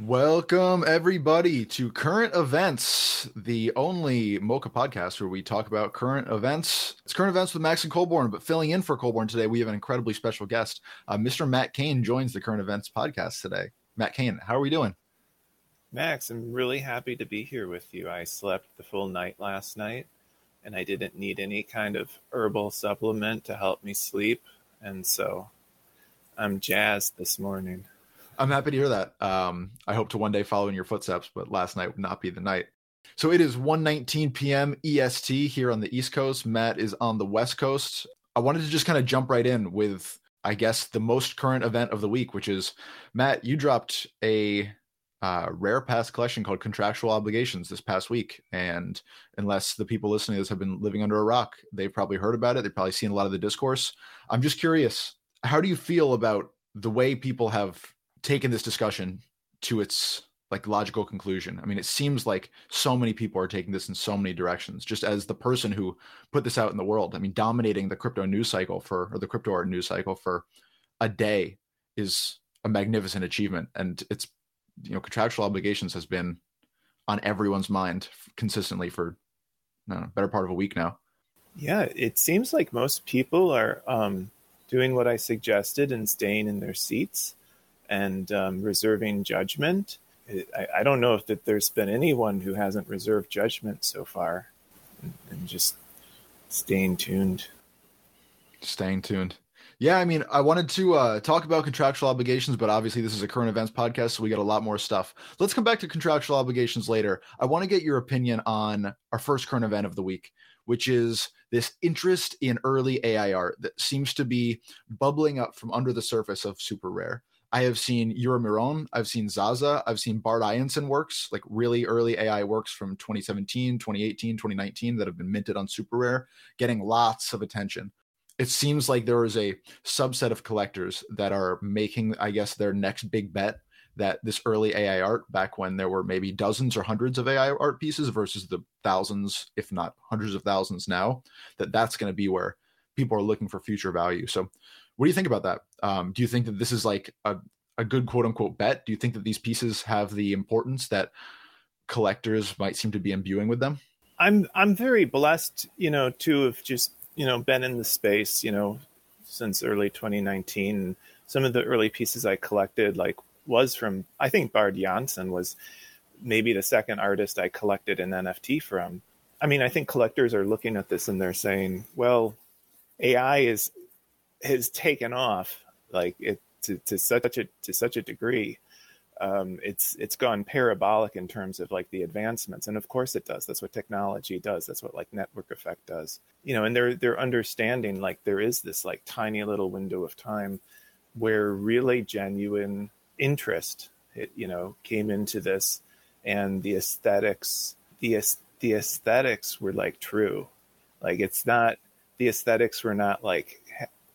Welcome, everybody, to Current Events, the only MOCA podcast where we talk about current events. It's current events with Max and Colborn, but filling in for Colborn today, we have an incredibly special guest. Uh, Mr. Matt Kane joins the Current Events podcast today. Matt Kane, how are we doing? Max, I'm really happy to be here with you. I slept the full night last night, and I didn't need any kind of herbal supplement to help me sleep. And so I'm jazzed this morning. I'm happy to hear that. Um, I hope to one day follow in your footsteps, but last night would not be the night. So it is 1:19 p.m. EST here on the East Coast. Matt is on the West Coast. I wanted to just kind of jump right in with, I guess, the most current event of the week, which is Matt. You dropped a uh, rare pass collection called Contractual Obligations this past week, and unless the people listening to this have been living under a rock, they've probably heard about it. They've probably seen a lot of the discourse. I'm just curious, how do you feel about the way people have taken this discussion to its like logical conclusion. I mean, it seems like so many people are taking this in so many directions. Just as the person who put this out in the world, I mean, dominating the crypto news cycle for or the crypto art news cycle for a day is a magnificent achievement, and it's you know contractual obligations has been on everyone's mind consistently for know, better part of a week now. Yeah, it seems like most people are um, doing what I suggested and staying in their seats and um, reserving judgment. I, I, don't know if that there's been anyone who hasn't reserved judgment so far, and, and just staying tuned. Staying tuned. Yeah, I mean, I wanted to uh, talk about contractual obligations, but obviously this is a current events podcast, so we got a lot more stuff. Let's come back to contractual obligations later. I want to get your opinion on our first current event of the week, which is this interest in early AI art that seems to be bubbling up from under the surface of super rare. I have seen Yura Miron, I've seen Zaza, I've seen Bard Ionson works, like really early AI works from 2017, 2018, 2019 that have been minted on super rare, getting lots of attention. It seems like there is a subset of collectors that are making, I guess, their next big bet that this early AI art, back when there were maybe dozens or hundreds of AI art pieces versus the thousands, if not hundreds of thousands now, that that's going to be where people are looking for future value. So what do you think about that? Um, do you think that this is like a, a good quote unquote bet? Do you think that these pieces have the importance that collectors might seem to be imbuing with them? I'm I'm very blessed, you know, to have just you know been in the space, you know, since early 2019. Some of the early pieces I collected, like, was from I think Bard Ionson was maybe the second artist I collected an NFT from. I mean, I think collectors are looking at this and they're saying, well, AI is has taken off like it to, to such a to such a degree um, it's it's gone parabolic in terms of like the advancements. And of course it does. That's what technology does. That's what like network effect does. You know and they're they're understanding like there is this like tiny little window of time where really genuine interest it, you know came into this and the aesthetics the the aesthetics were like true. Like it's not the aesthetics were not like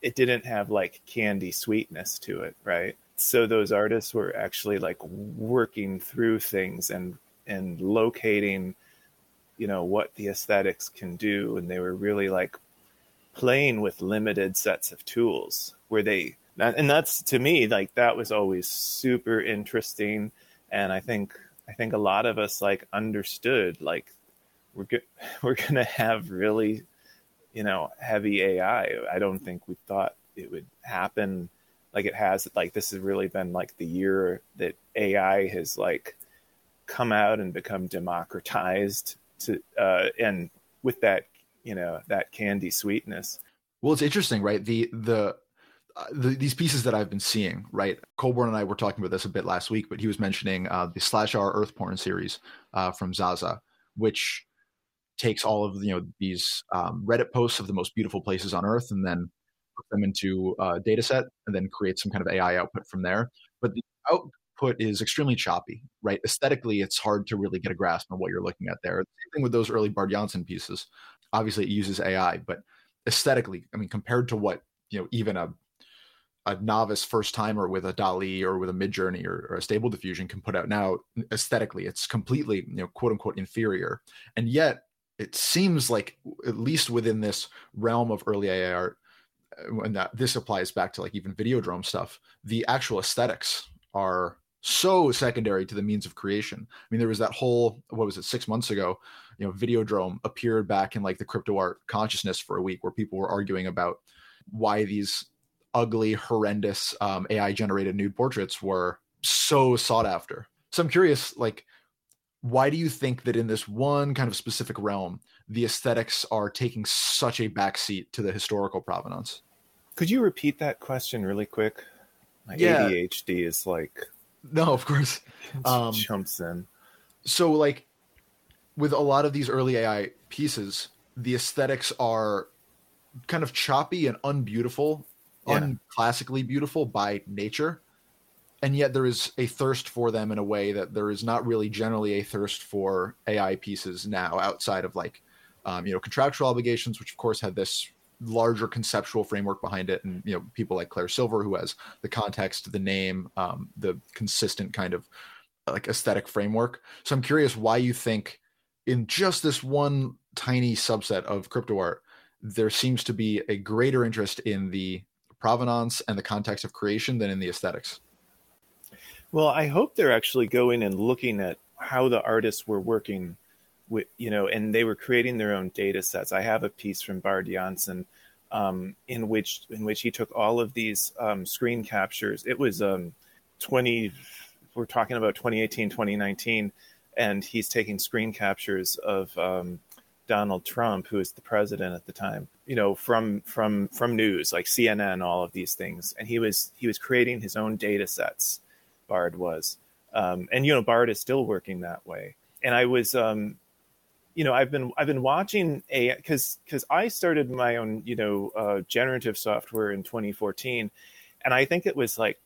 it didn't have like candy sweetness to it, right? So those artists were actually like working through things and and locating, you know, what the aesthetics can do, and they were really like playing with limited sets of tools where they and that's to me like that was always super interesting and i think i think a lot of us like understood like we're go- we're gonna have really you know, heavy AI. I don't think we thought it would happen like it has. Like this has really been like the year that AI has like come out and become democratized to, uh, and with that, you know, that candy sweetness. Well, it's interesting, right? The the uh, the, these pieces that I've been seeing, right? Colborn and I were talking about this a bit last week, but he was mentioning uh, the slash R Earth Porn series uh, from Zaza, which takes all of you know these um, Reddit posts of the most beautiful places on Earth and then put them into a data set and then create some kind of AI output from there. But the output is extremely choppy, right? Aesthetically, it's hard to really get a grasp on what you're looking at there. Same thing with those early Bard Ionson pieces. Obviously, it uses AI, but aesthetically, I mean, compared to what you know, even a a novice first timer with a DALL-E or with a Midjourney or, or a Stable Diffusion can put out now aesthetically. It's completely, you know, quote unquote inferior. And yet it seems like at least within this realm of early AI art, uh, and that this applies back to like even Videodrome stuff, the actual aesthetics are so secondary to the means of creation. I mean, there was that whole what was it six months ago? You know, Videodrome appeared back in like the crypto art consciousness for a week, where people were arguing about why these ugly, horrendous um, AI generated nude portraits were so sought after. So I'm curious, like, why do you think that in this one kind of specific realm, the aesthetics are taking such a backseat to the historical provenance? Could you repeat that question really quick? My yeah. ADHD is like no, of course, um, jumps in. So, like, with a lot of these early AI pieces, the aesthetics are kind of choppy and unbeautiful, yeah. unclassically beautiful by nature. And yet there is a thirst for them in a way that there is not really generally a thirst for AI pieces now outside of like, um, you know, contractual obligations, which of course had this larger conceptual framework behind it. And, you know, people like Claire Silver, who has the context, the name, um, the consistent kind of like aesthetic framework. So I'm curious why you think in just this one tiny subset of crypto art, there seems to be a greater interest in the provenance and the context of creation than in the aesthetics. Well, I hope they're actually going and looking at how the artists were working with, you know, and they were creating their own data sets. I have a piece from Bard Ionson um, in which in which he took all of these um, screen captures. It was um, 20, we're talking about 2018, 2019, and he's taking screen captures of um, Donald Trump, who was the president at the time, you know, from from from news like CNN, all of these things, and he was he was creating his own data sets. Bard was, um, and you know, Bard is still working that way. And I was, um, you know, I've been I've been watching a because because I started my own you know uh, generative software in 2014, and I think it was like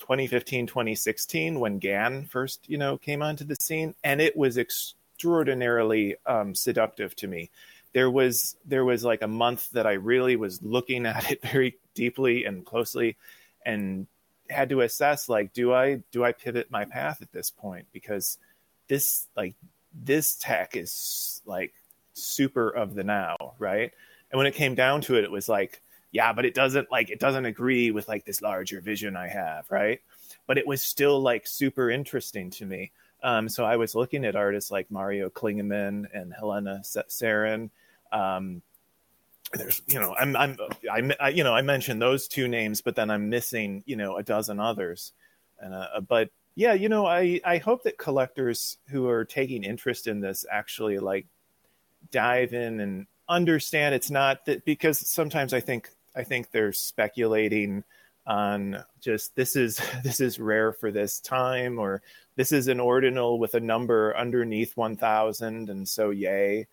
2015 2016 when GAN first you know came onto the scene, and it was. Extraordinarily um, seductive to me. There was there was like a month that I really was looking at it very deeply and closely, and had to assess like do I do I pivot my path at this point because this like this tech is like super of the now, right? And when it came down to it, it was like, yeah, but it doesn't like it doesn't agree with like this larger vision I have, right? But it was still like super interesting to me. Um, so I was looking at artists like Mario Klingemann and Helena Sarin. Um, there's, you know, I'm, I'm, I, I, you know, I mentioned those two names, but then I'm missing, you know, a dozen others. And, uh, but yeah, you know, I, I hope that collectors who are taking interest in this actually like dive in and understand it's not that because sometimes I think, I think they're speculating on just this is this is rare for this time or this is an ordinal with a number underneath 1000 and so yay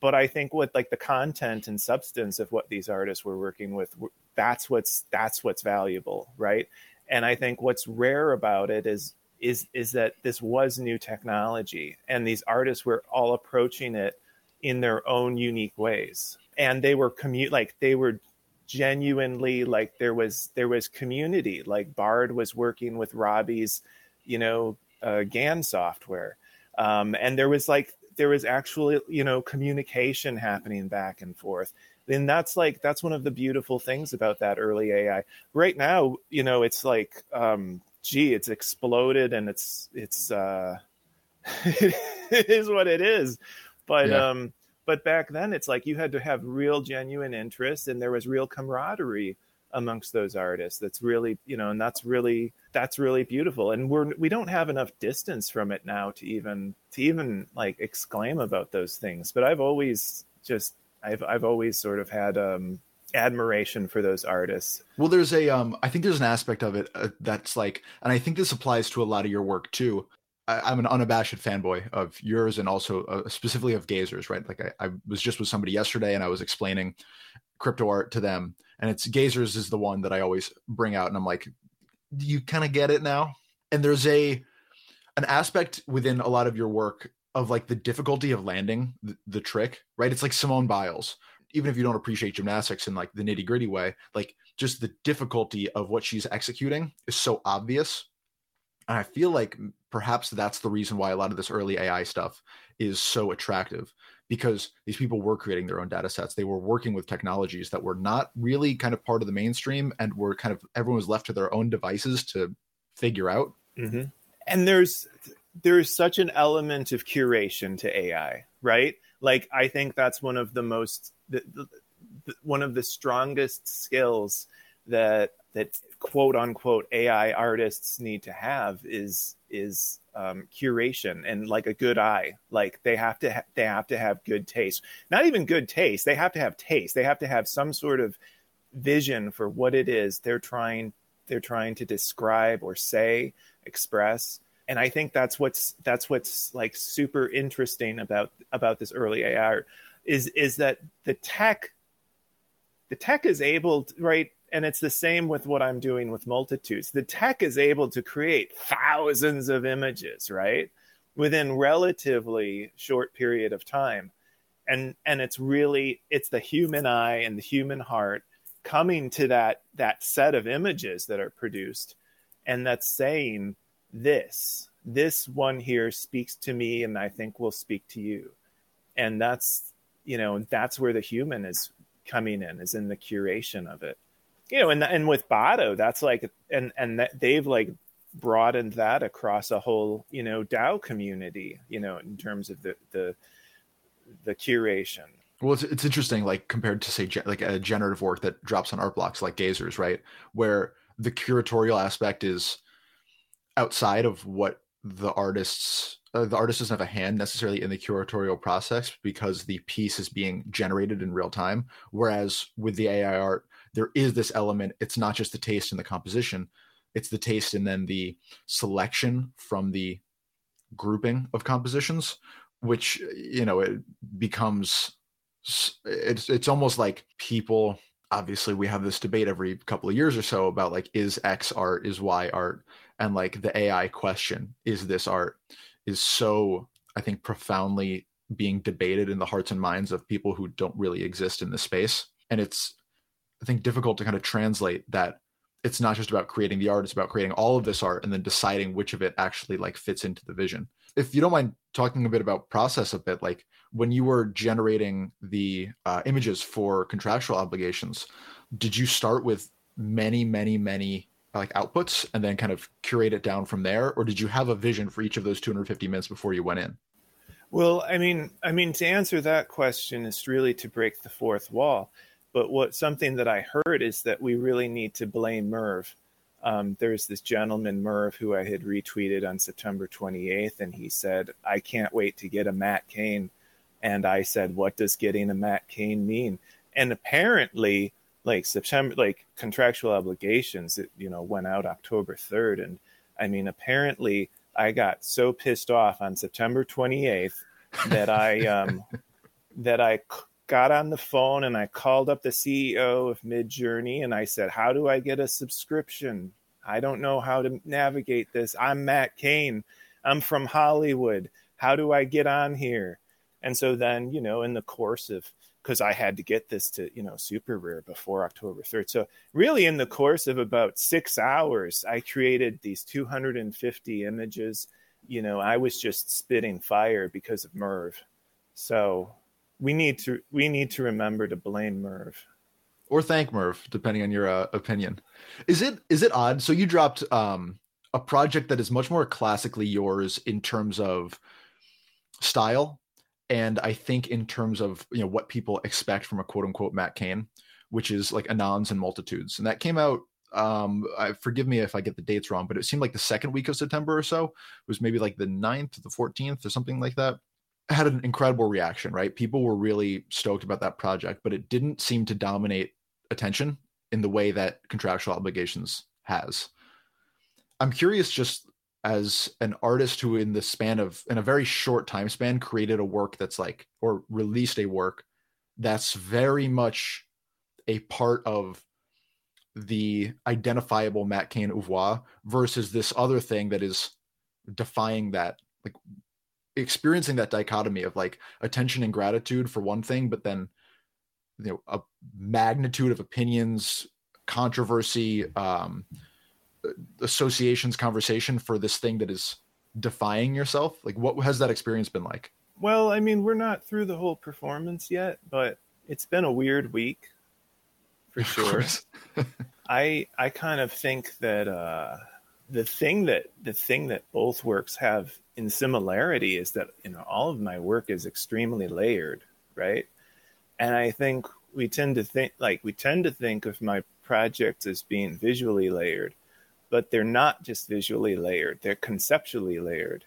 but i think with like the content and substance of what these artists were working with that's what's that's what's valuable right? And i think what's rare about it is is is that this was new technology and these artists were all approaching it in their own unique ways. And they were commute like they were genuinely like there was there was community. Like bard was working with robbie's you know uh, GAN software, um, and there was like there was actually you know communication happening back and forth. then that's like that's one of the beautiful things about that early AI. Right now, you know, it's like, um, gee, it's exploded and it's it's uh, it is what it is. But yeah. um, but back then, it's like you had to have real genuine interest, and there was real camaraderie amongst those artists that's really you know and that's really that's really beautiful. And we're we don't have enough distance from it now to even to even like exclaim about those things. But i've always just i've i've always sort of had um admiration for those artists. Well there's a um i think there's an aspect of it uh, that's like and i think this applies to a lot of your work too. I, am an unabashed fanboy of yours and also uh, specifically of Gazers, right? Like I, I was just with somebody yesterday and I was explaining crypto art to them. And it's Gazers is the one that I always bring out, and I'm like, you kind of get it now? And there's a an aspect within a lot of your work of like the difficulty of landing the, the trick, right? It's like Simone Biles. even if you don't appreciate gymnastics in like the nitty gritty way, like just the difficulty of what she's executing is so obvious. And I feel like perhaps that's the reason why a lot of this early AI stuff is so attractive because these people were creating their own data sets. They were working with technologies that were not really kind of part of the mainstream and were kind of everyone was left to their own devices to figure out. Mm-hmm. And there's there's such an element of curation to AI, right? Like I think that's one of the most the, the, one of the strongest skills that that quote unquote AI artists need to have is is um, curation and like a good eye. Like they have to ha- they have to have good taste. Not even good taste. They have to have taste. They have to have some sort of vision for what it is they're trying they're trying to describe or say, express. And I think that's what's that's what's like super interesting about about this early AI is is that the tech the tech is able to, right and it's the same with what I'm doing with multitudes. The tech is able to create thousands of images, right? Within relatively short period of time. And and it's really it's the human eye and the human heart coming to that that set of images that are produced and that's saying this this one here speaks to me and i think will speak to you and that's you know that's where the human is coming in is in the curation of it you know, and and with Botto, that's like, and and that they've like broadened that across a whole, you know, DAO community, you know, in terms of the the the curation. Well, it's, it's interesting, like compared to say like a generative work that drops on art blocks like Gazers, right? Where the curatorial aspect is outside of what the artists uh, the artist doesn't have a hand necessarily in the curatorial process because the piece is being generated in real time. Whereas with the ai art there is this element it's not just the taste and the composition it's the taste and then the selection from the grouping of compositions which you know it becomes it's it's almost like people obviously we have this debate every couple of years or so about like is x art is y art? And like the ai question is this art is so i think profoundly being debated in the hearts and minds of people who don't really exist in this space and it's I think difficult to kind of translate that it's not just about creating the art, it's about creating all of this art and then deciding which of it actually like fits into the vision. If you don't mind talking a bit about process a bit, like when you were generating the uh, images for contractual obligations, did you start with many, many, many like outputs and then kind of curate it down from there, or did you have a vision for each of those 250 minutes before you went in? Well, I mean, I mean, to answer that question is really to break the fourth wall. But what something that I heard is that we really need to blame Merv. Um, there's this gentleman Merv who I had retweeted on September 28th, and he said, "I can't wait to get a Matt Kane." And I said, "What does getting a Matt Kane mean?" And apparently, like September, like contractual obligations, it you know went out October 3rd, and I mean, apparently, I got so pissed off on September 28th that I um, that I got on the phone and I called up the CEO of Midjourney and I said, How do I get a subscription? I don't know how to navigate this. I'm Matt Kane. I'm from Hollywood. How do I get on here? And so then, you know, in the course of, because I had to get this to, you know, super rare before October 3rd. So, really, in the course of about six hours, I created these 250 images. You know, I was just spitting fire because of Merv. So, we need to we need to remember to blame Merv or thank Merv, depending on your uh, opinion. Is it is it odd? So you dropped um, a project that is much more classically yours in terms of style, and I think in terms of you know what people expect from a quote unquote Matt Kane, which is like anons and multitudes, and that came out. Um, I forgive me if I get the dates wrong, but it seemed like the second week of September or so. It was maybe like the 9th, the 14th, or something like that had an incredible reaction, right? People were really stoked about that project, but it didn't seem to dominate attention in the way that contractual obligations has. I'm curious just as an artist who in the span of in a very short time span created a work that's like or released a work that's very much a part of the identifiable Matt Kane oeuvre versus this other thing that is defying that like experiencing that dichotomy of like attention and gratitude for one thing, but then you know a magnitude of opinions controversy um associations conversation for this thing that is defying yourself? Like what has that experience been like? Well i mean we're not through the whole performance yet but it's been a weird week for sure. i i kind of think that uh the thing that the thing that both works have in similarity is that you know all of my work is extremely layered right? And i think we tend to think like we tend to think of my projects as being visually layered but they're not just visually layered they're conceptually layered.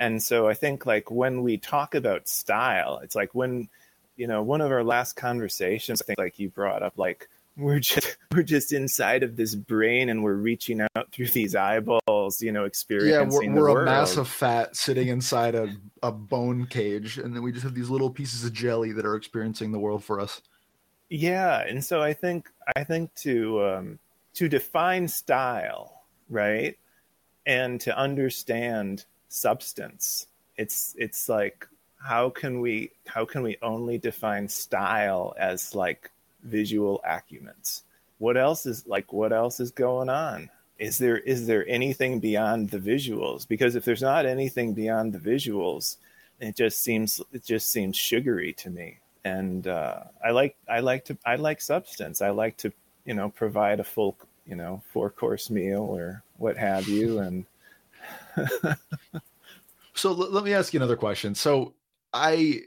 And so i think like when we talk about style it's like when you know one of our last conversations i think like you brought up like we're just we're just inside of this brain and we're reaching out through these eyeballs you know experiencing yeah we're, we're a mass of fat sitting inside a, a bone cage and then we just have these little pieces of jelly that are experiencing the world for us. Yeah and so i think i think to um to define style right and to understand substance it's it's like how can we how can we only define style as like visual acumens. What else is like what else is going on? Is there is there anything beyond the visuals? Because if there's not anything beyond the visuals, it just seems it just seems sugary to me. And uh, I like I like to I like substance. I like to you know provide a full you know four course meal or what have you. And so let me ask you another question. So I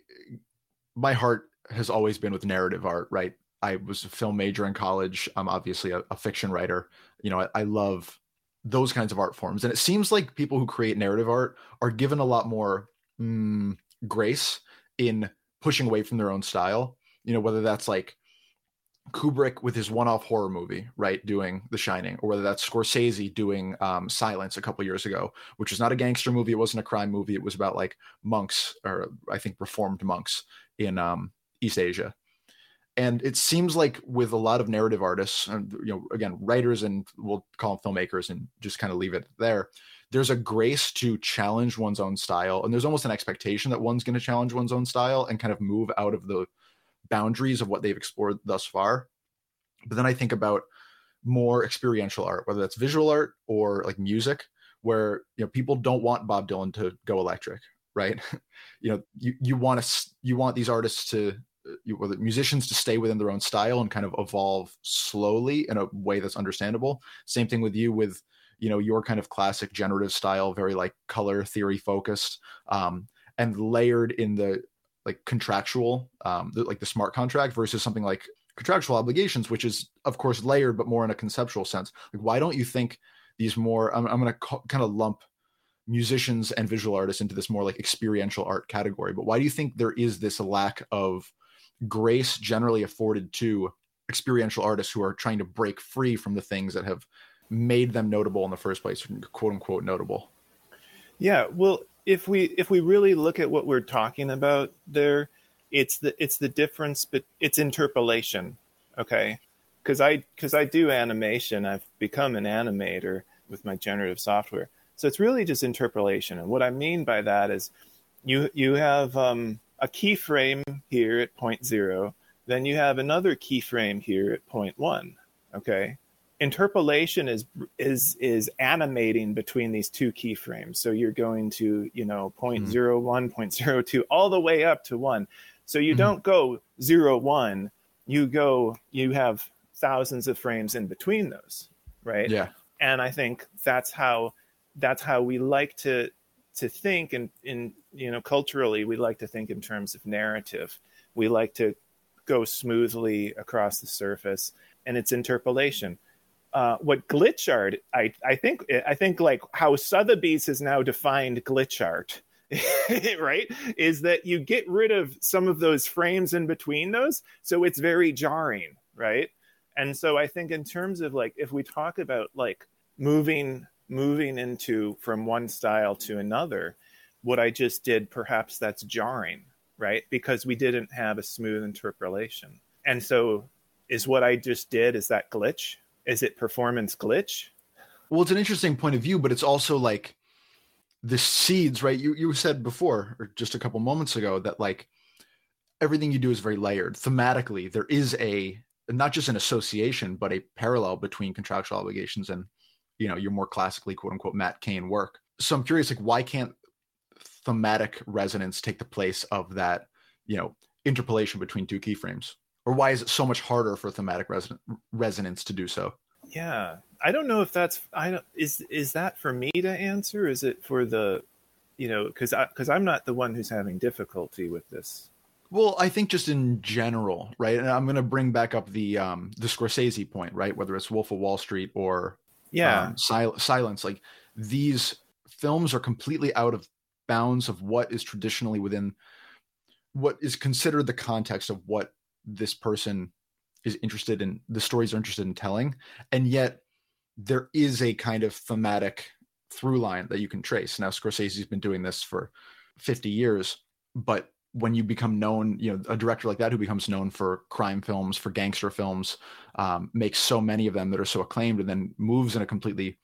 my heart has always been with narrative art, right? I was a film major in college. I'm obviously a, a fiction writer. You know, I, I, love those kinds of art forms. And it seems like people who create narrative art are given a lot more mm, grace in pushing away from their own style. You know, whether that's like Kubrick with his one-off horror movie, right, doing The Shining, or whether that's Scorsese doing um, Silence a couple years ago, which was not a gangster movie. It wasn't a crime movie. It was about like monks, or I think reformed monks in um, East Asia and it seems like with a lot of narrative artists and you know again writers and we'll call them filmmakers and just kind of leave it there there's a grace to challenge one's own style and there's almost an expectation that one's going to challenge one's own style and kind of move out of the boundaries of what they've explored thus far but then i think about more experiential art whether that's visual art or like music where you know people don't want bob dylan to go electric right you know you, you want to you want these artists to you, the musicians to stay within their own style and kind of evolve slowly in a way that's understandable. Same thing with you with you know your kind of classic generative style, very like color theory focused, um, and layered in the like contractual, um, like the smart contract versus something like contractual obligations, which is of course layered but more in a conceptual sense. Like, why don't you think these more? I'm, I'm going to co- kind of lump musicians and visual artists into this more like experiential art category. But why do you think there is this lack of grace generally afforded to experiential artists who are trying to break free from the things that have made them notable in the first place, quote unquote notable. Yeah, well, if we if we really look at what we're talking about there, it's the it's the difference, but it's interpolation. Okay, because I because I do animation, I've become an animator with my generative software. So it's really just interpolation, and what I mean by that is, you you have um, a keyframe here at point zero, then you have another keyframe here at point one. Okay. Interpolation is is is animating between these two keyframes. So you're going to, you know, point mm-hmm. zero one, point zero two, all the way up to one. So you mm-hmm. don't go zero one, you go you have thousands of frames in between those. Right. Yeah. And I think that's how that's how we like to to think and in you know culturally we like to think in terms of narrative we like to go smoothly across the surface and it's interpolation uh, what glitch art I, I think i think like how sotheby's has now defined glitch art right is that you get rid of some of those frames in between those so it's very jarring right and so i think in terms of like if we talk about like moving moving into from one style to another, what I just did, perhaps that's jarring, right? Because we didn't have a smooth interpolation. And so, is what I just did, is that glitch? Is it performance glitch? Well, it's an interesting point of view, but it's also like the seeds, right? You you said before, or just a couple moments ago, that like everything you do is very layered. Thematically, there is a not just an association, but a parallel between contractual obligations and you know your more classically quote unquote Matt Kane work. So I'm curious, like, why can't thematic resonance take the place of that, you know, interpolation between two keyframes? Or why is it so much harder for thematic res- resonance to do so? Yeah, I don't know if that's I don't is is that for me to answer? Is it for the, you know, because because I'm not the one who's having difficulty with this. Well, I think just in general, right? And I'm going to bring back up the um the Scorsese point, right? Whether it's Wolf of Wall Street or yeah, um, Sil- Silence, like these films are completely out of bounds of what is traditionally within what is considered the context of what this person is interested in the stories are interested in telling. And yet there is a kind of thematic through line that you can trace. Now scorsese's been doing this for 50 years but when you become known you know a director like that who becomes known for crime films for gangster films um, makes so many of them that are so acclaimed and then moves in a completely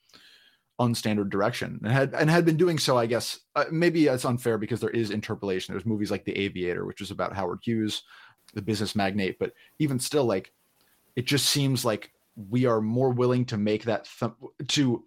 unstandard direction and had and had been doing so i guess uh, maybe it's unfair because there is interpolation. There's movies like the aviator which is about howard hughes the business magnate but even still like it just seems like we are more willing to make that th- to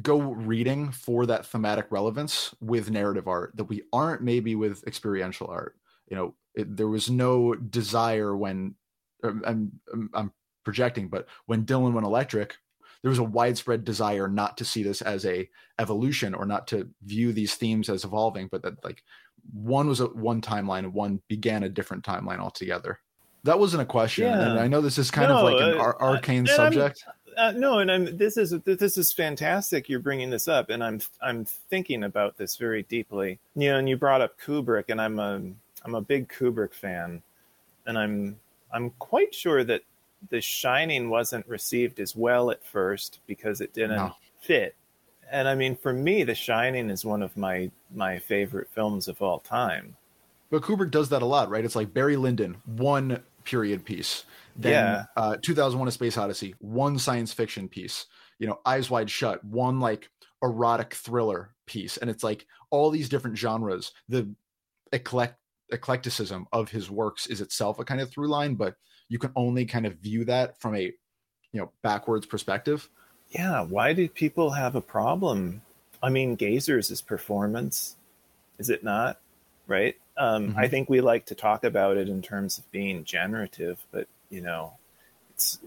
go reading for that thematic relevance with narrative art that we aren't maybe with experiential art. You know it, there was no desire when um, I'm, I'm, I'm projecting but when dylan went electric there was a widespread desire not to see this as a evolution or not to view these themes as evolving but that like one was a one timeline and one began a different timeline altogether that wasn't a question yeah. and i know this is kind no, of like an uh, ar- arcane subject uh, no and i'm this is this is fantastic you're bringing this up and i'm i'm thinking about this very deeply you know and you brought up kubrick and i'm a i'm a big kubrick fan and i'm i'm quite sure that the Shining wasn't received as well at first because it didn't no. fit. And I mean, for me, The Shining is one of my my favorite films of all time. But Kubrick does that a lot, right? It's like Barry Lyndon, one period piece. Then yeah. uh, 2001: A Space Odyssey, one science fiction piece. You know, Eyes Wide Shut, one like erotic thriller piece, and it's like all these different genres. The eclect- eclecticism of his works is itself a kind of through line, but you can only kind of view that from a you know backwards perspective yeah why do people have a problem? I mean gazers is performance is it not? Right? Um, mm-hmm. i think we like to talk about it in terms of being generative but you know it's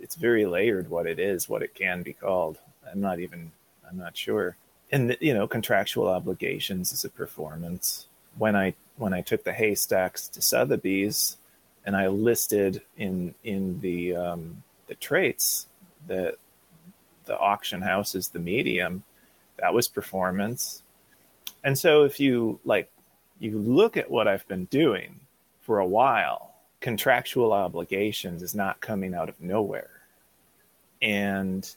it's very layered what it is what it can be called. I'm not even i'm not sure. And you know contractual obligations is a performance. When i when i took the haystacks to sotheby's and I listed in in the um, the traits that the auction house is the medium. That was performance, and so if you like, you look at what I've been doing for a while. Contractual obligations is not coming out of nowhere, and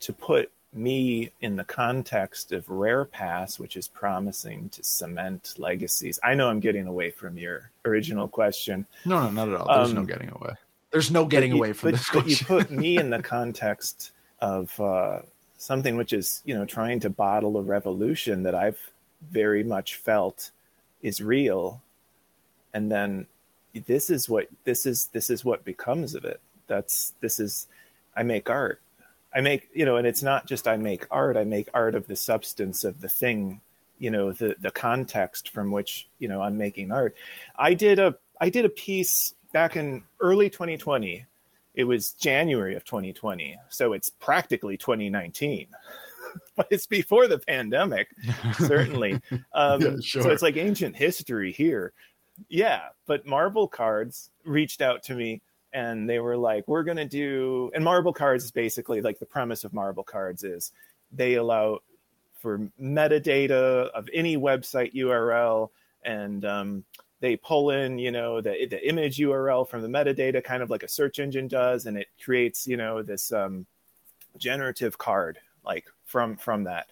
to put me in the context of Rare Pass, which is promising to cement legacies. I know I'm getting away from your original question. No, no, not at all. There's um, no getting away. There's no getting away from but, this question. But you put me in the context of uh, something which is, you know, trying to bottle a revolution that I've very much felt is real, and then this is what this is. This is what becomes of it. That's this is. I make art I make, you know, and it's not just I make art, I make art of the substance of the thing, you know, the the context from which, you know, I'm making art. I did a I did a piece back in early 2020. It was January of 2020. So it's practically 2019. but it's before the pandemic, certainly. Um, yeah, sure. So it's like ancient history here. Yeah, but Marble Cards reached out to me and they were like, we're going to do, and marble cards is basically like the premise of marble cards is they allow for metadata of any website URL and um, they pull in, you know, the, the image URL from the metadata, kind of like a search engine does, and it creates, you know, this um, generative card like from from that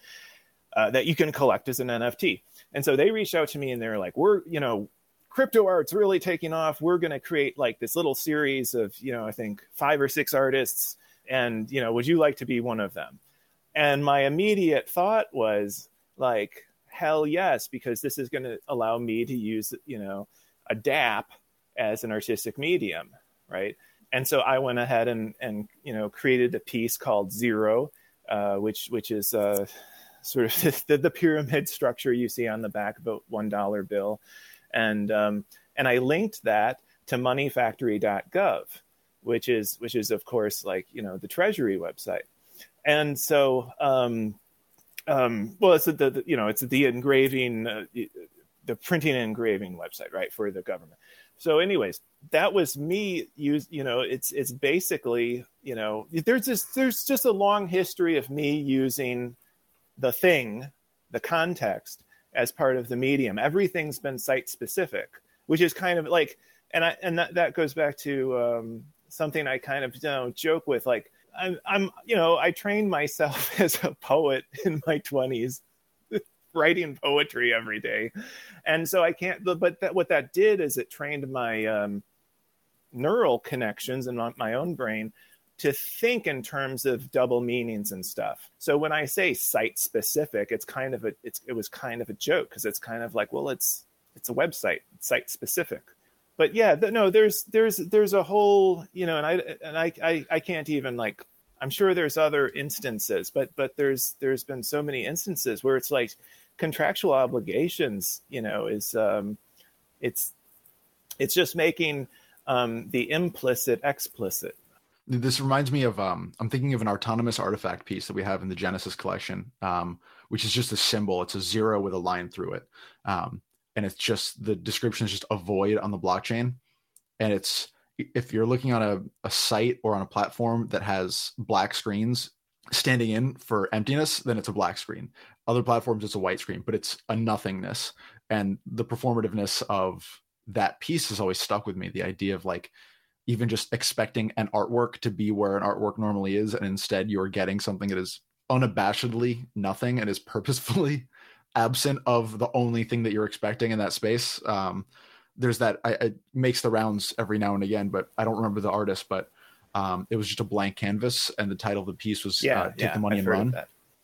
uh, that you can collect as an NFT. And so they reached out to me and they're like, we're, you know, crypto art's really taking off. We're going to create like this little series of, you know, I think five or six artists. And, you know, would you like to be one of them? And my immediate thought was like, hell yes, because this is going to allow me to use, you know, a DApp as an artistic medium, right? And so I went ahead and and you know created a piece called Zero, uh, which which is uh, sort of the, the, pyramid structure you see on the back of a one dollar bill, and um, and I linked that to moneyfactory.gov, which is which is of course like you know the Treasury website, and so um, um, well it's the, the, you know it's the engraving uh, the printing and engraving website right for the government. So, anyways, that was me. Use you know it's it's basically you know there's just there's just a long history of me using the thing, the context as part of the medium. Everything's been site specific, which is kind of like, and I and that that goes back to um, something I kind of you know joke with, like I'm I'm you know I trained myself as a poet in my twenties, writing poetry every day, and so I can't. But that, what that did is it trained my um, neural connections in my own brain to think in terms of double meanings and stuff. So when I say site specific, it's kind of a it's it was kind of a joke because it's kind of like, well, it's it's a website, site specific. But yeah, no, there's there's there's a whole you know, and I and I, I I can't even like I'm sure there's other instances, but but there's there's been so many instances where it's like contractual obligations, you know, is um, it's it's just making um, the implicit explicit this reminds me of um, I'm thinking of an autonomous artifact piece that we have in the Genesis collection, um, which is just a symbol. It's a zero with a line through it, um, and it's just the description is just a void on the blockchain, and it's if you're looking on a, a site or on a platform that has black screens standing in for emptiness, then it's a black screen. Other platforms, it's a white screen, but it's a nothingness, and the performativeness of that piece has always stuck with me. The idea of like even just expecting an artwork to be where an artwork normally is and instead you're getting something that is unabashedly nothing and is purposefully absent of the only thing that you're expecting in that space um, there's that I, it makes the rounds every now and again but i don't remember the artist but um, it was just a blank canvas and the title of the piece was yeah, uh, take yeah, the money I've and run.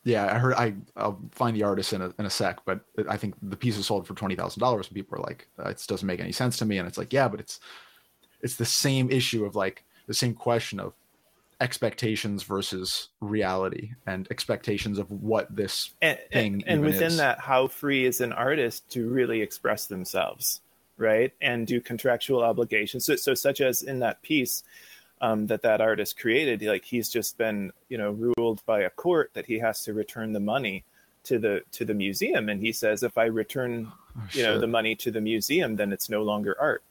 yeah i heard i i'll find the artist in a, in a sec but i think the piece is sold for $20000 and people are like it doesn't make any sense to me. And it's like yeah but it's it's the same issue of like the same question of expectations versus reality and expectations of what this and, thing and, and within is. that how free is an artist to really express themselves right and do contractual obligations so, so such as in that piece um, that that artist created like he's just been you know ruled by a court that he has to return the money to the to the museum and he says if i return oh, you know the money to the museum then it's no longer art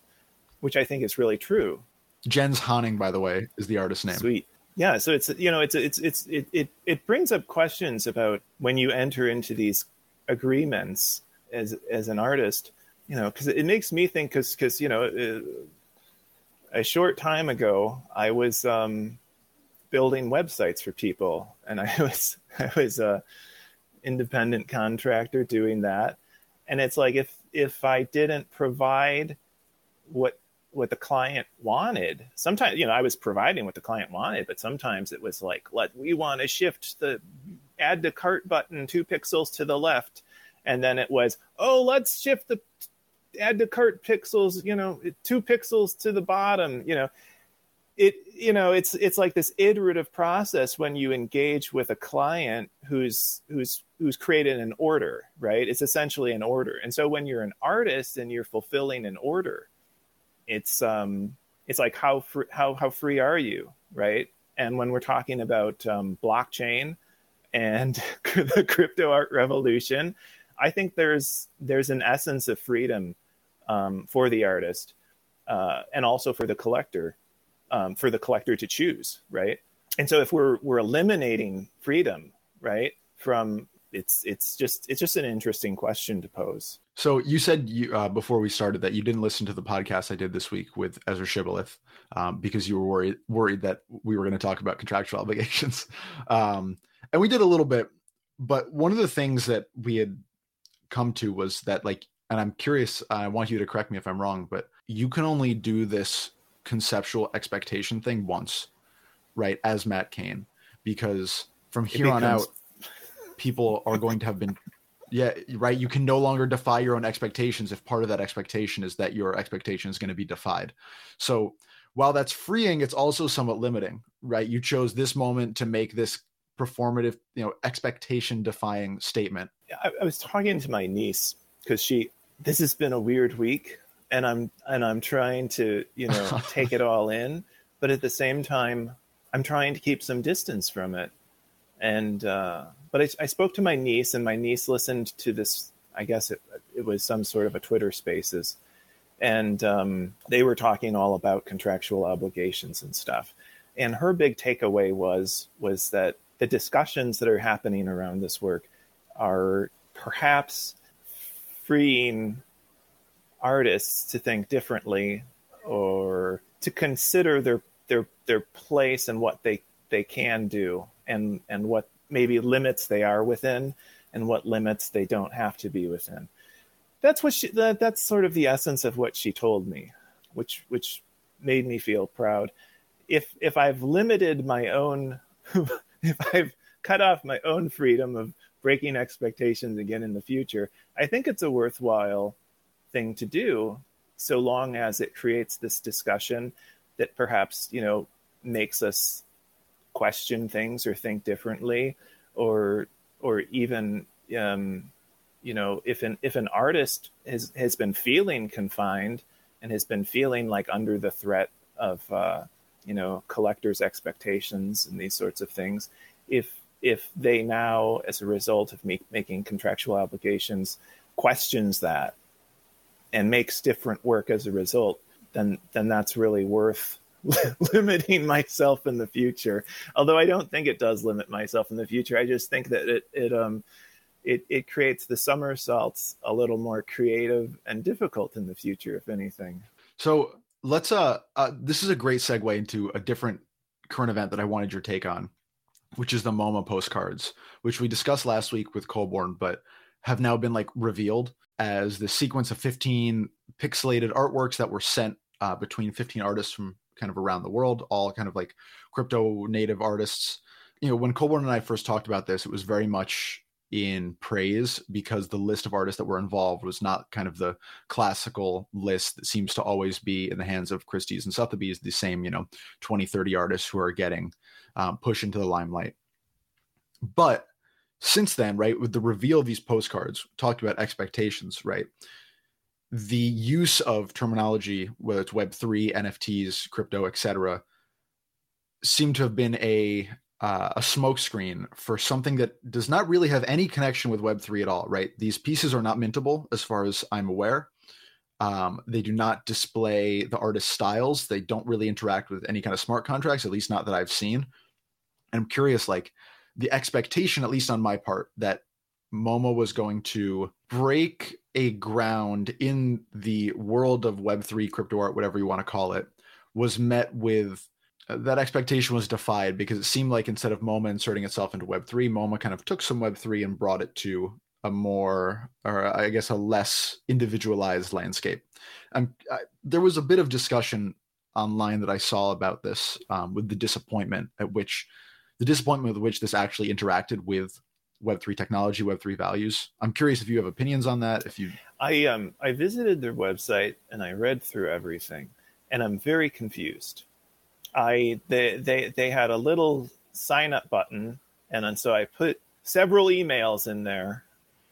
which I think is really true. Jens Haaning, by the way, is the artist's name. Sweet. Yeah, so it's you know it's it's it's it it, it brings up questions about when you enter into these agreements as as an artist, you know, because it makes me think because because you know uh, a short time ago I was um, building websites for people, and I was I was a independent contractor doing that, and it's like if if I didn't provide what what the client wanted. Sometimes, you know, I was providing what the client wanted, but sometimes it was like, let we want to shift the add to cart button two pixels to the left. And then it was, oh, let's shift the add to cart pixels, you know, two pixels to the bottom, you know. It you know, it's it's like this iterative process when you engage with a client who's who's who's created an order, right? It's essentially an order. And so when you're an artist and you're fulfilling an order, it's um, it's like how free, how how free are you, right? And when we're talking about um, blockchain and the crypto art revolution, I think there's there's an essence of freedom um, for the artist uh, and also for the collector, um, for the collector to choose, right? And so if we're we're eliminating freedom, right, from it's it's just it's just an interesting question to pose. So you said you uh, before we started that you didn't listen to the podcast I did this week with Ezra Shibboleth um, because you were worried worried that we were going to talk about contractual obligations, um, and we did a little bit. But one of the things that we had come to was that like, and I'm curious. I want you to correct me if I'm wrong, but you can only do this conceptual expectation thing once, right? As Matt Kane, because from here on out people are going to have been Yeah, right. You can no longer defy your own expectations if part of that expectation is that your expectation is going to be defied. So while that's freeing, it's also somewhat limiting, right? You chose this moment to make this performative, you know, expectation defying statement. I, I was talking to my niece because she, this has been a weird week and I'm, and I'm trying to, you know, take it all in. But at the same time, I'm trying to keep some distance from it. And, uh, but I, I spoke to my niece and my niece listened to this, I guess it, it was some sort of a Twitter spaces and um, they were talking all about contractual obligations and stuff. And her big takeaway was was that the discussions that are happening around this work are perhaps freeing artists to think differently or to consider their their their place and what they they can do and and what maybe limits they are within and what limits they don't have to be within. That's what she that, that's sort of the essence of what she told me which which made me feel proud. If if i've limited my own if i've cut off my own freedom of breaking expectations again in the future i think it's a worthwhile thing to do so long as it creates this discussion that perhaps you know makes us question things or think differently or or even um, you know if an if an artist has has been feeling confined and has been feeling like under the threat of uh, you know collectors expectations and these sorts of things if if they now as a result of making contractual obligations questions that and makes different work as a result then then that's really worth limiting myself in the future although i don't think it does limit myself in the future i just think that it it um it, it creates the somersaults a little more creative and difficult in the future, if anything. So let's uh, uh this is a great segue into a different current event that I wanted your take on, which is the MoMA postcards, which we discussed last week with Colborne, but have now been like revealed as the sequence of 15 pixelated artworks that were sent uh, between 15 artists from kind of around the world, all kind of like crypto native artists. You know, when Colborne and I first talked about this, it was very much in praise because the list of artists that were involved was not kind of the classical list that seems to always be in the hands of Christie's and Sotheby's, the same, you know, 20, 30 artists who are getting um, pushed into the limelight. But since then, right, with the reveal of these postcards, talked about expectations, right? The use of terminology, whether it's Web3, NFTs, crypto, etc., seem to have been a uh, a smokescreen for something that does not really have any connection with Web3 at all, right? These pieces are not mintable as far as I'm aware. Um, they do not display the artist's styles. They don't really interact with any kind of smart contracts, at least not that I've seen. And I'm curious, like the expectation, at least on my part, that MoMA was going to break a ground in the world of Web3 crypto art, whatever you want to call it, was met with that expectation was defied because it seemed like instead of MoMA inserting itself into Web3, MoMA kind of took some Web3 and brought it to a more, or I guess, a less individualized landscape. And I, there was a bit of discussion online that I saw about this um, with the disappointment at which the disappointment with which this actually interacted with Web3 technology, Web3 values. I'm curious if you have opinions on that. If you, I um, I visited their website and I read through everything, and I'm very confused I they they they had a little sign up button, and then so I put several emails in there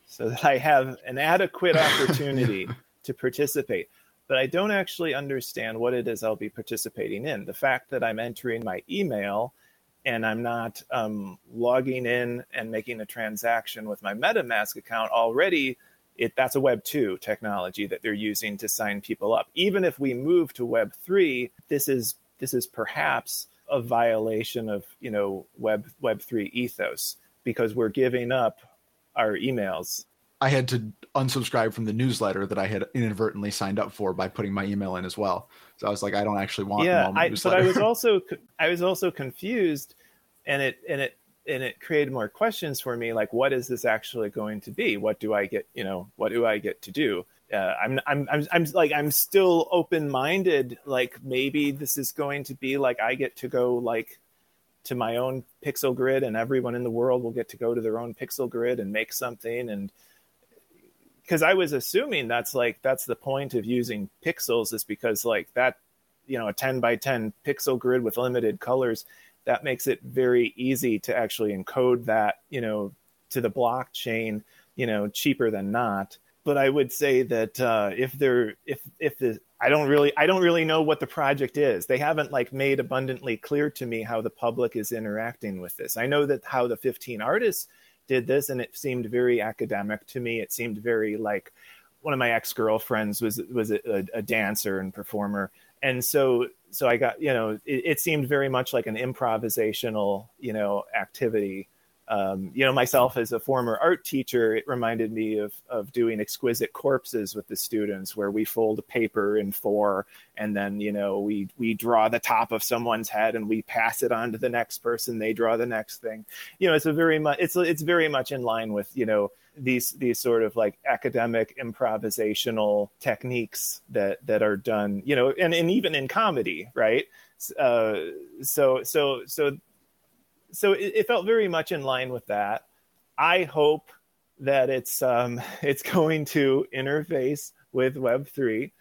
so that I have an adequate opportunity to participate. But I don't actually understand what it is I'll be participating in. The fact that I'm entering my email and I'm not um, logging in and making a transaction with my MetaMask account already. It, that's a Web 2 technology that they're using to sign people up. Even if we move to Web 3, this is this is perhaps a violation of you know web web 3 ethos because we're giving up our emails i had to unsubscribe from the newsletter that i had inadvertently signed up for by putting my email in as well so i was like i don't actually want yeah I, but i was also i was also confused and it and it and it created more questions for me like what is this actually going to be what do i get you know what do i get to do uh, I'm, I'm, I'm, I'm like, I'm still open minded. Like maybe this is going to be like, I get to go like to my own pixel grid and everyone in the world will get to go to their own pixel grid and make something. And, because I was assuming that's like that's the point of using pixels is because like that you know a 10 by 10 pixel grid with limited colors that makes it very easy to actually encode that you know to the blockchain you know cheaper than not but I would say that uh, if they're if if the I don't really I don't really know what the project is. They haven't like made abundantly clear to me how the public is interacting with this. I know that how the 15 artists did this and it seemed very academic to me. It seemed very like one of my ex-girlfriends was was a, a dancer and performer. And so so I got, you know, it, it seemed very much like an improvisational, you know, activity um, you know, myself as a former art teacher, it reminded me of of doing exquisite corpses with the students, where we fold a paper in four, and then you know we we draw the top of someone's head and we pass it on to the next person. They draw the next thing. You know, it's a very much it's it's very much in line with you know these these sort of like academic improvisational techniques that that are done. You know, and and even in comedy, right? Uh, so so so so it, it, felt very much in line with that. I hope that it's um, it's going to interface with Web three,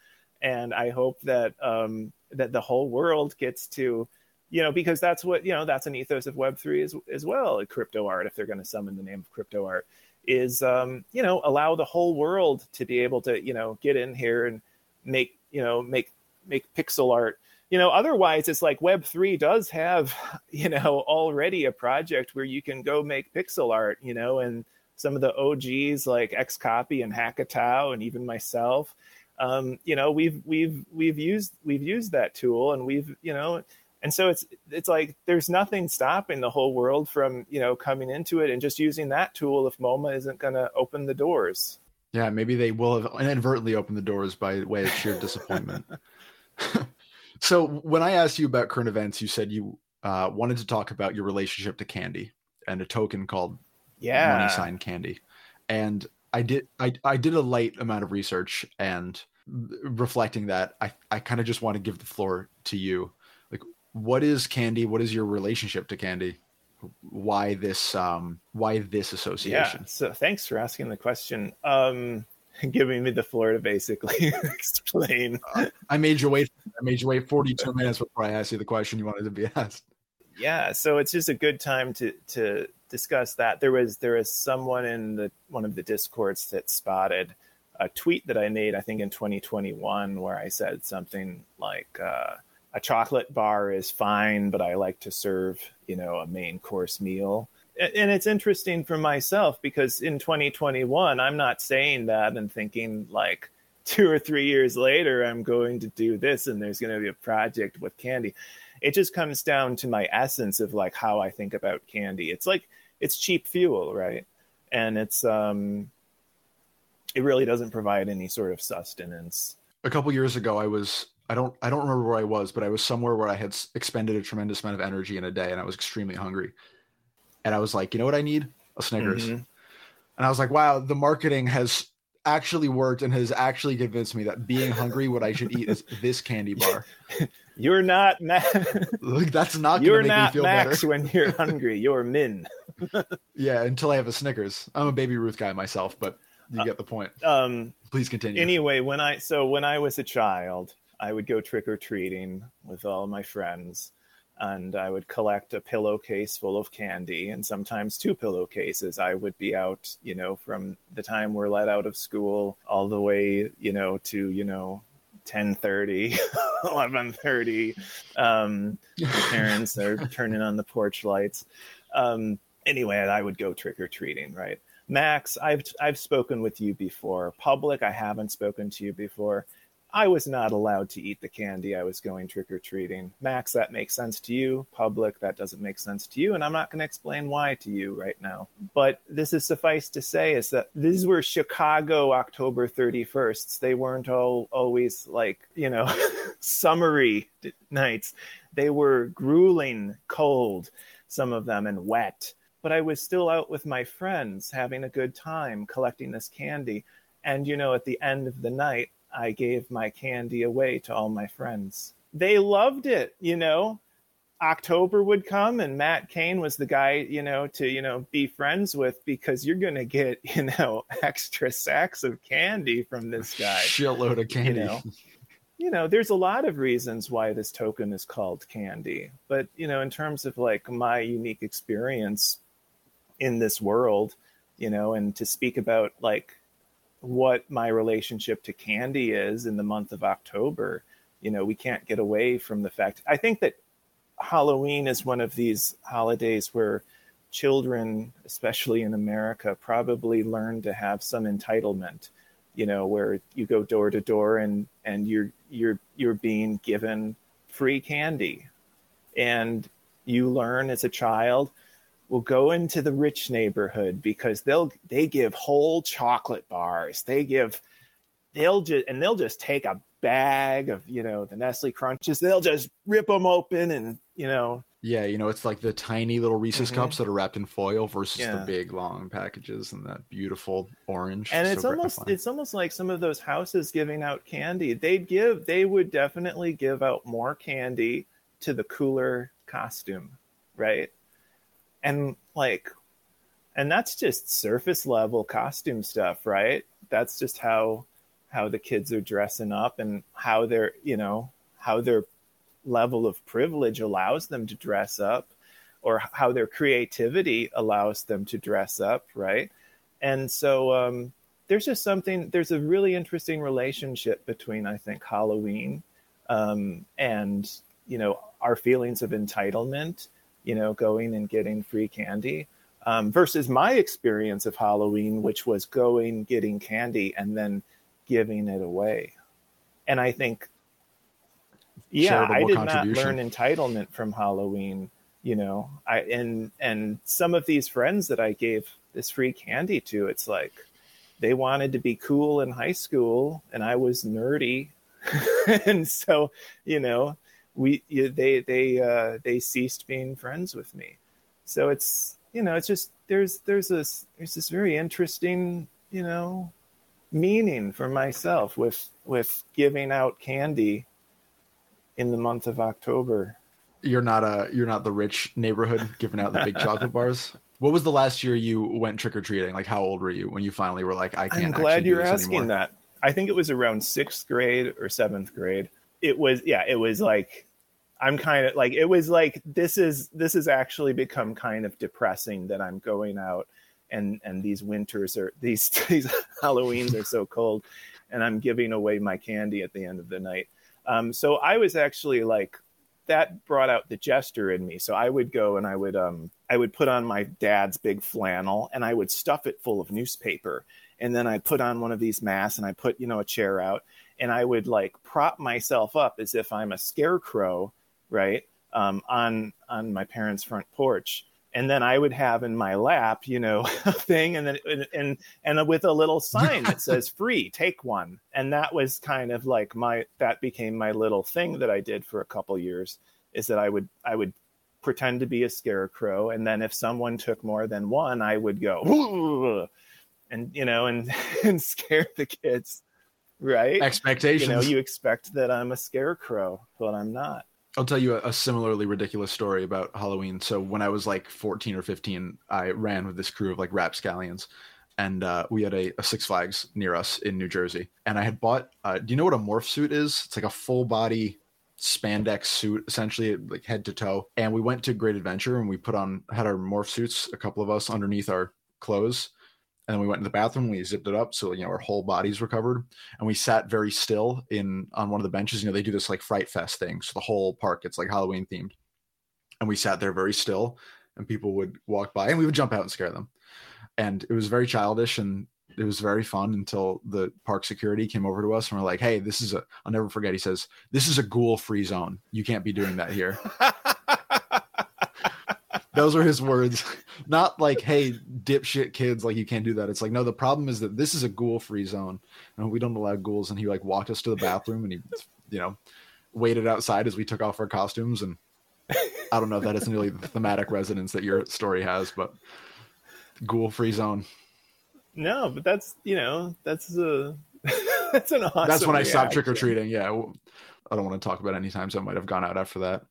and I hope that um, that the whole world gets to, you know, because that's what you know that's an ethos of Web three as as well. Crypto art, if they're going to summon the name of crypto art, is um, you know allow the whole world to be able to you know get in here and make you know make make pixel art you know otherwise it's like web 3 does have you know already a project where you can go make pixel art you know and some of the og's like xcopy and hackatao and even myself um, you know we've we've we've used we've used that tool and we've you know and so it's it's like there's nothing stopping the whole world from you know coming into it and just using that tool if moma isn't going to open the doors. Yeah maybe they will have inadvertently opened the doors by way of sheer disappointment So when I asked you about current events, you said you uh, wanted to talk about your relationship to candy and a token called yeah money sign candy. And I did I, I did a light amount of research and reflecting that I, I kind of just want to give the floor to you. Like what is candy? What is your relationship to candy? Why this um why this association? Yeah, so thanks for asking the question. Um giving me the floor to basically explain. Uh, I made you wait. I made you wait 42 minutes before I asked you the question you wanted to be asked. Yeah, so it's just a good time to to discuss that. There was there was someone in the one of the discords that spotted a tweet that I made, I think in 2021, where I said something like. Uh, a chocolate bar is fine, but I like to serve, you know, a main course meal and it's interesting for myself because in 2021 i'm not saying that and thinking like two or three years later i'm going to do this and there's going to be a project with candy. It just comes down to my essence of like how i think about candy. It's like it's cheap fuel right? And it's um it really doesn't provide any sort of sustenance. A couple years ago i was i don't i don't remember where i was but i was somewhere where i had expended a tremendous amount of energy in a day and i was extremely hungry and I was like, you know what I need? A Snickers. Mm-hmm. And I was like, wow, the marketing has actually worked and has actually convinced me that being hungry, what I should eat is this candy bar. You're not Max. Like, that's not You're not Max better. when you're hungry. You're Min. yeah, until I have a Snickers. I'm a baby Ruth guy myself, but you uh, get the point. Um, Please continue. Anyway, when I so when I was a child, I would go trick or treating with all my friends and I would collect a pillowcase full of candy and sometimes two pillowcases. I would be out, you know, from the time we're let out of school all the way, you know, to, you know, 10:30, 11:30. Um, parents are turning on the porch lights. Um, anyway, I would go trick or treating, right? Max, I've I've spoken with you before. Public, I haven't spoken to you before. I was not allowed to eat the candy. I was going trick or treating. Max, that makes sense to you. Public, that doesn't make sense to you. And I'm not going to explain why to you right now. But this is suffice to say is that these were Chicago October 31st. They weren't all always like, you know, summery nights. They were grueling cold, some of them, and wet. But I was still out with my friends having a good time collecting this candy. And, you know, at the end of the night, I gave my candy away to all my friends. They loved it, you know. October would come and Matt Kane was the guy, you know, to, you know, be friends with because you're going to get, you know, extra sacks of candy from this guy. Shitload of candy. You know, you know, there's a lot of reasons why this token is called candy. But, you know, in terms of like my unique experience in this world, you know, and to speak about like what my relationship to candy is in the month of October, you know, we can't get away from the fact. I think that Halloween is one of these holidays where children, especially in America, probably learn to have some entitlement. You know, where you go door to door and and you're you're you're being given free candy, and you learn as a child will go into the rich neighborhood because they'll they give whole chocolate bars. They give they'll just and they'll just take a bag of you know the Nestle Crunches. They'll just rip them open and you know. Yeah, you know it's like the tiny little Reese's mm-hmm. cups that are wrapped in foil versus yeah. the big long packages and that beautiful orange. And it's almost it's almost like some of those houses giving out candy. They'd give they would definitely give out more candy to the cooler costume, right? And like and that's just surface level costume stuff, right? That's just how how the kids are dressing up and how their you know how their level of privilege allows them to dress up or how their creativity allows them to dress up right and so um, there's just something there's a really interesting relationship between i think halloween um, and you know our feelings of entitlement you know going and getting free candy um, versus my experience of halloween which was going getting candy and then giving it away. And I think, yeah, I did not learn entitlement from Halloween. You know, I and and some of these friends that I gave this free candy to, it's like they wanted to be cool in high school, and I was nerdy, and so you know, we they they uh, they ceased being friends with me. So it's you know, it's just there's there's this there's this very interesting you know meaning for myself with with giving out candy in the month of October. You're not a you're not the rich neighborhood giving out the big chocolate bars. What was the last year you went trick or treating? Like how old were you when you finally were like, I can't. I'm glad you're asking anymore. that. I think it was around sixth grade or seventh grade. It was yeah, it was like I'm kind of like it was like this is this has actually become kind of depressing that I'm going out and and these winters are these these Halloweens are so cold, and I'm giving away my candy at the end of the night. Um, so I was actually like that brought out the jester in me. So I would go and I would um I would put on my dad's big flannel and I would stuff it full of newspaper. And then I'd put on one of these masks and I put, you know, a chair out and I would like prop myself up as if I'm a scarecrow, right? Um, on on my parents' front porch and then I would have in my lap, you know, a thing, and then and and, and with a little sign that says "free, take one," and that was kind of like my that became my little thing that I did for a couple years. Is that I would I would pretend to be a scarecrow, and then if someone took more than one, I would go and you know and and scare the kids, right? Expectations. You know, you expect that I'm a scarecrow, but I'm not. I'll tell you a, a, similarly ridiculous story about Halloween. So when I was like 14 or 15, I ran with this crew of like rapscallions, and uh, we had a, a, Six Flags near us in New Jersey. And I had bought. Uh, do you know what a morph suit is? It's like a full body spandex suit, essentially like head to toe. And we went to Great Adventure and we put on had our morph suits, a couple of us underneath our clothes, and then we went to the bathroom we zipped it up so you know our whole bodies were covered. And we sat very still in on one of the benches. You know they do this like fright fest thing. So the whole park it's like halloween themed. And we sat there very still and people would walk by and we would jump out and scare them. And it was very childish and it was very fun until the park security came over to us and we're like hey this is a i'll never forget he says this is a ghoul free zone. You can't be doing that here. Those are his words. Not like, hey, dipshit kids, like you can't do that. It's like, no, the problem is that this is a ghoul free zone and we don't allow ghouls. And he like walked us to the bathroom and he, you know, waited outside as we took off our costumes. And I don't know if that isn't really the thematic resonance that your story has, but ghoul free zone. No, but that's, you know, that's a, that's an awesome That's when reaction. I stopped trick or treating. Yeah. I don't want to talk about any times I might have gone out after that.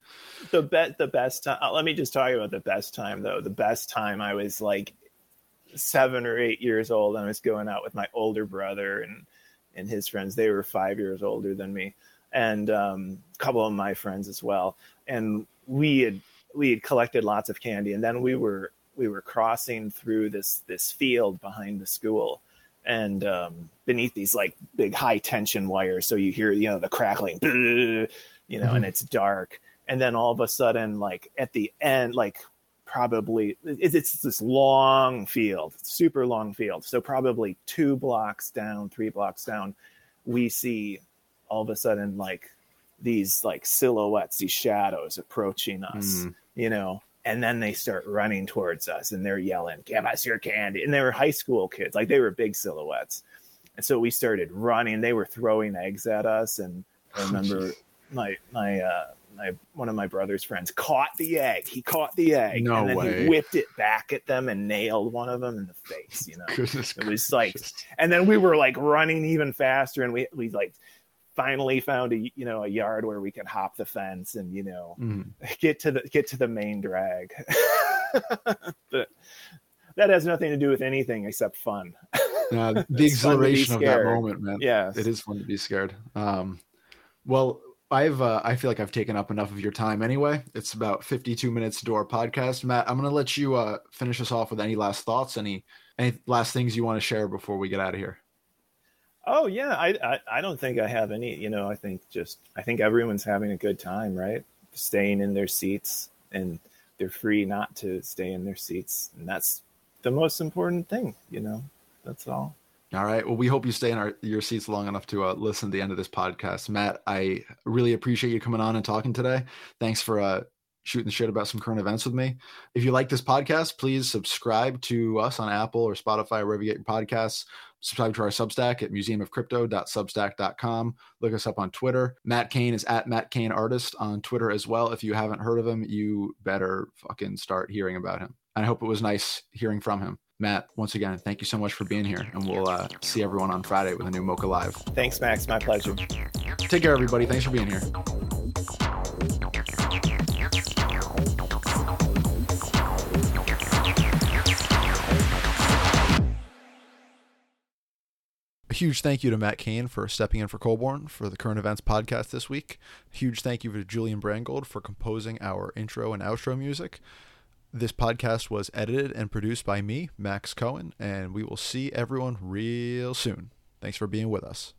The bet the best time. Let me just talk about the best time though. The best time I was like seven or eight years old. I was going out with my older brother and and his friends. They were five years older than me, and um, a couple of my friends as well. And we had we had collected lots of candy, and then we were we were crossing through this this field behind the school and um, beneath these like big high tension wires so you hear you know the crackling you know mm-hmm. and it's dark and then all of a sudden like at the end like probably it's, it's this long field super long field so probably two blocks down three blocks down we see all of a sudden like these like silhouettes these shadows approaching us mm. you know and then they start running towards us and they're yelling give us your candy. And they were high school kids like they were big silhouettes. And so we started running. They were throwing eggs at us and i oh, remember my my uh my one of my brother's friends caught the egg. He caught the egg no and then way. he whipped it back at them and nailed one of them in the face you know? Goodness it was like and then we were like running even faster and we we like finally found a you know a yard where we can hop the fence and you know mm. get to the get to the main drag but that has nothing to do with anything except fun uh, the exhilaration of that moment man yeah it is fun to be scared um, well I've uh, I feel like I've taken up enough of your time anyway. It's about 52 minutes to our podcast. Matt, I'm going to let you uh, finish us off with any last thoughts, any any last things you want to share before we get out of here. Oh yeah, I, I, I don't think I have any. You know, I think just I think everyone's having a good time, right? Staying in their seats, and they're free not to stay in their seats, and that's the most important thing. You know, that's all. All right. Well, we hope you stay in our, your seats long enough to uh, listen to the end of this podcast. Matt, I really appreciate you coming on and talking today. Thanks for uh, shooting the shit about some current events with me. If you like this podcast, please subscribe to us on Apple or Spotify wherever you get your podcasts subscribe to our Substack at museumofcrypto.substack.com. Look us up on Twitter. Matt Kane is at Matt Kane Artist on Twitter as well. If you haven't heard of him, you better fucking start hearing about him. And I hope it was nice hearing from him. Matt, once again, thank you so much for being here. And we'll uh, see everyone on Friday with a new MOCA Live. Thanks, Max. My pleasure. Take care, everybody. Thanks for being here. A huge thank you to Matt Kane for stepping in for Colborne for the current events podcast this week. Huge thank you to Julian Brangold for composing our intro and outro music. This podcast was edited and produced by me, Max Cohen, and we will see everyone real soon. Thanks for being with us.